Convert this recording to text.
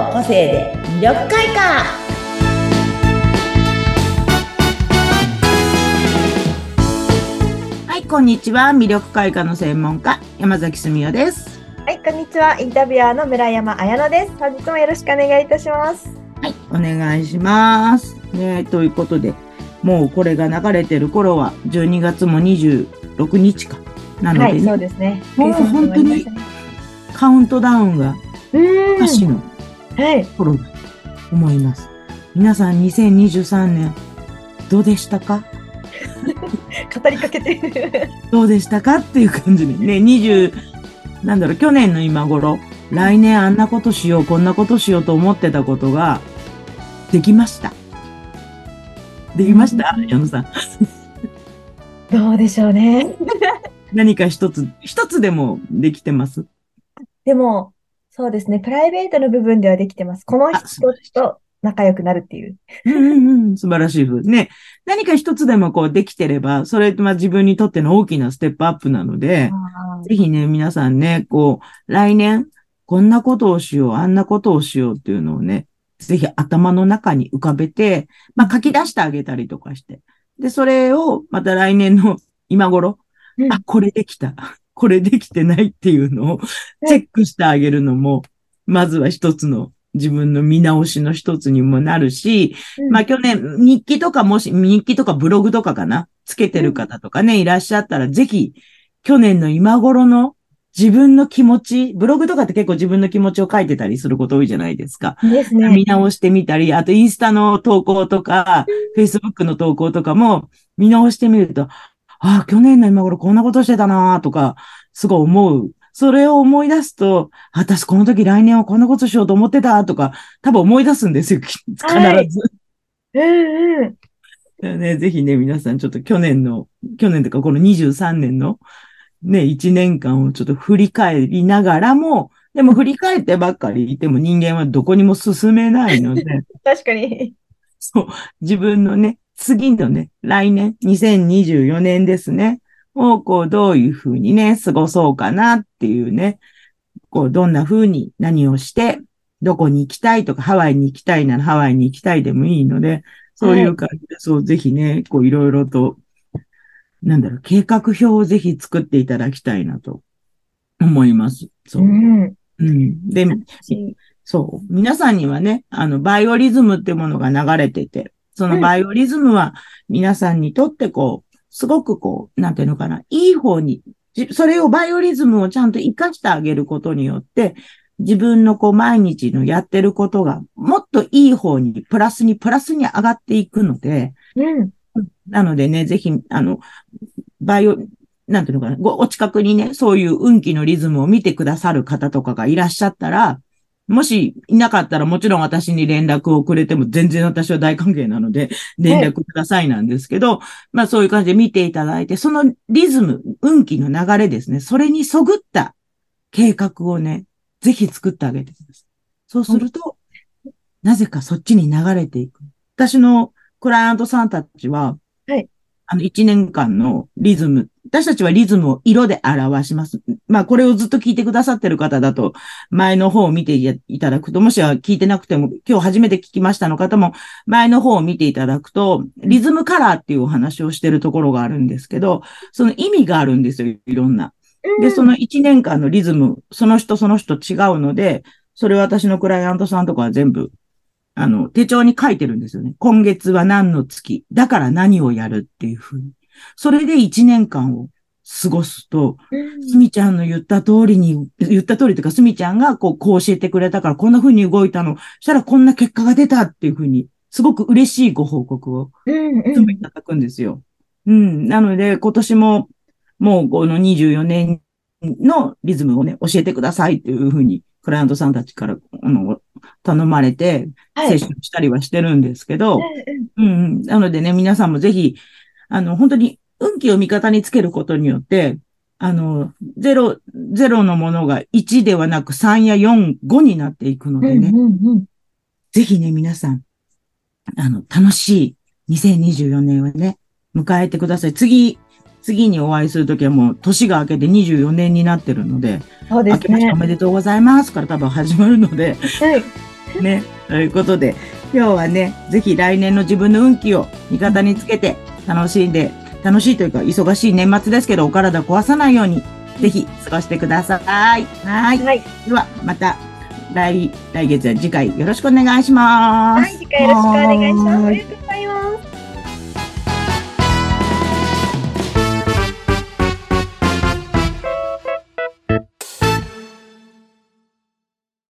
の個性で魅力開花。はいこんにちは。魅力開花の専門家山崎澄代です。はいこんにちは。インタビュアーの村山彩乃です。本日もよろしくお願いいたします。はいお願いします。ねということでもうこれが流れてる頃は12月も26日か。なので、ね、はい、そうですね。もう本当にカウントダウンが歌の頃だと思います。皆さん2023年どうでしたか？語りかけて どうでしたか？っていう感じでね、20、なんだろう、去年の今頃、来年あんなことしよう、こんなことしようと思ってたことが、できました。できました？矢野さん。どうでしょうね。何か一つ、一つでもできてます？でも、そうですね。プライベートの部分ではできてます。この人と仲良くなるっていう。うんうんうん、素晴らしい。ね。何か一つでもこうできてれば、それまあ自分にとっての大きなステップアップなので、ぜひね、皆さんね、こう、来年、こんなことをしよう、あんなことをしようっていうのをね、ぜひ頭の中に浮かべて、まあ書き出してあげたりとかして。で、それをまた来年の今頃、うん、あ、これできた。これできてないっていうのをチェックしてあげるのも、まずは一つの自分の見直しの一つにもなるし、うん、まあ去年日記とかもし、日記とかブログとかかな、つけてる方とかね、いらっしゃったら、ぜひ、去年の今頃の自分の気持ち、ブログとかって結構自分の気持ちを書いてたりすること多いじゃないですか。ですね。見直してみたり、あとインスタの投稿とか、フェイスブックの投稿とかも見直してみると、ああ、去年の今頃こんなことしてたなとか、すごい思う。それを思い出すと、私この時来年はこんなことしようと思ってたとか、多分思い出すんですよ。必ず。はい、うんうん。ね、ぜひね、皆さんちょっと去年の、去年とかこの23年のね、1年間をちょっと振り返りながらも、でも振り返ってばっかりいても人間はどこにも進めないので。確かに。そう。自分のね、次のね、来年、2024年ですね。を、こう、どういうふうにね、過ごそうかなっていうね、こう、どんなふうに何をして、どこに行きたいとか、ハワイに行きたいならハワイに行きたいでもいいので、そういう感じで、はい、そう、ぜひね、こう、いろいろと、なんだろう、計画表をぜひ作っていただきたいなと思います。そう。うん。うん。で、そう。皆さんにはね、あの、バイオリズムってものが流れてて、そのバイオリズムは皆さんにとってこう、すごくこう、なんていうのかな、いい方に、それをバイオリズムをちゃんと活かしてあげることによって、自分のこう毎日のやってることがもっといい方に、プラスに、プラスに上がっていくので、うん。なのでね、ぜひ、あの、バイオ、なんていうのかな、お近くにね、そういう運気のリズムを見てくださる方とかがいらっしゃったら、もしいなかったらもちろん私に連絡をくれても全然私は大歓迎なので、連絡くださいなんですけど、まあそういう感じで見ていただいて、そのリズム、運気の流れですね、それにそぐった計画をね、ぜひ作ってあげてください。そうすると、なぜかそっちに流れていく。私のクライアントさんたちは、はい。あの、一年間のリズム、私たちはリズムを色で表します。まあ、これをずっと聞いてくださってる方だと、前の方を見ていただくと、もしは聞いてなくても、今日初めて聞きましたの方も、前の方を見ていただくと、リズムカラーっていうお話をしてるところがあるんですけど、その意味があるんですよ、いろんな。で、その一年間のリズム、その人その人違うので、それ私のクライアントさんとかは全部あの、手帳に書いてるんですよね。今月は何の月、だから何をやるっていうふうに。それで一年間を過ごすと、すみちゃんの言った通りに、言った通りというか、すみちゃんがこう、こう教えてくれたから、こんな風に動いたの、したらこんな結果が出たっていうふうに、すごく嬉しいご報告を、いつもいただくんですよ。うん。なので、今年も、もうこの24年のリズムをね、教えてくださいっていうふうに、クライアントさんたちから、あの、頼まれて、セッションしたりはしてるんですけど、はい、うん、なのでね、皆さんもぜひ、あの、本当に運気を味方につけることによって、あの、ゼロ、ゼロのものが1ではなく3や4、5になっていくのでね、ぜひね、皆さん、あの、楽しい2024年をね、迎えてください。次、次にお会いするときはもう年が明けて24年になってるので、そうですね。おめでとうございますから多分始まるので、はい。ね。ということで、今日はね、ぜひ来年の自分の運気を味方につけて、楽しんで、楽しいというか、忙しい年末ですけど、お体壊さないように、ぜひ過ごしてください。はい。はい。では、また、来、来月や次回よろしくお願いします。はい、次回よろしくお願いします。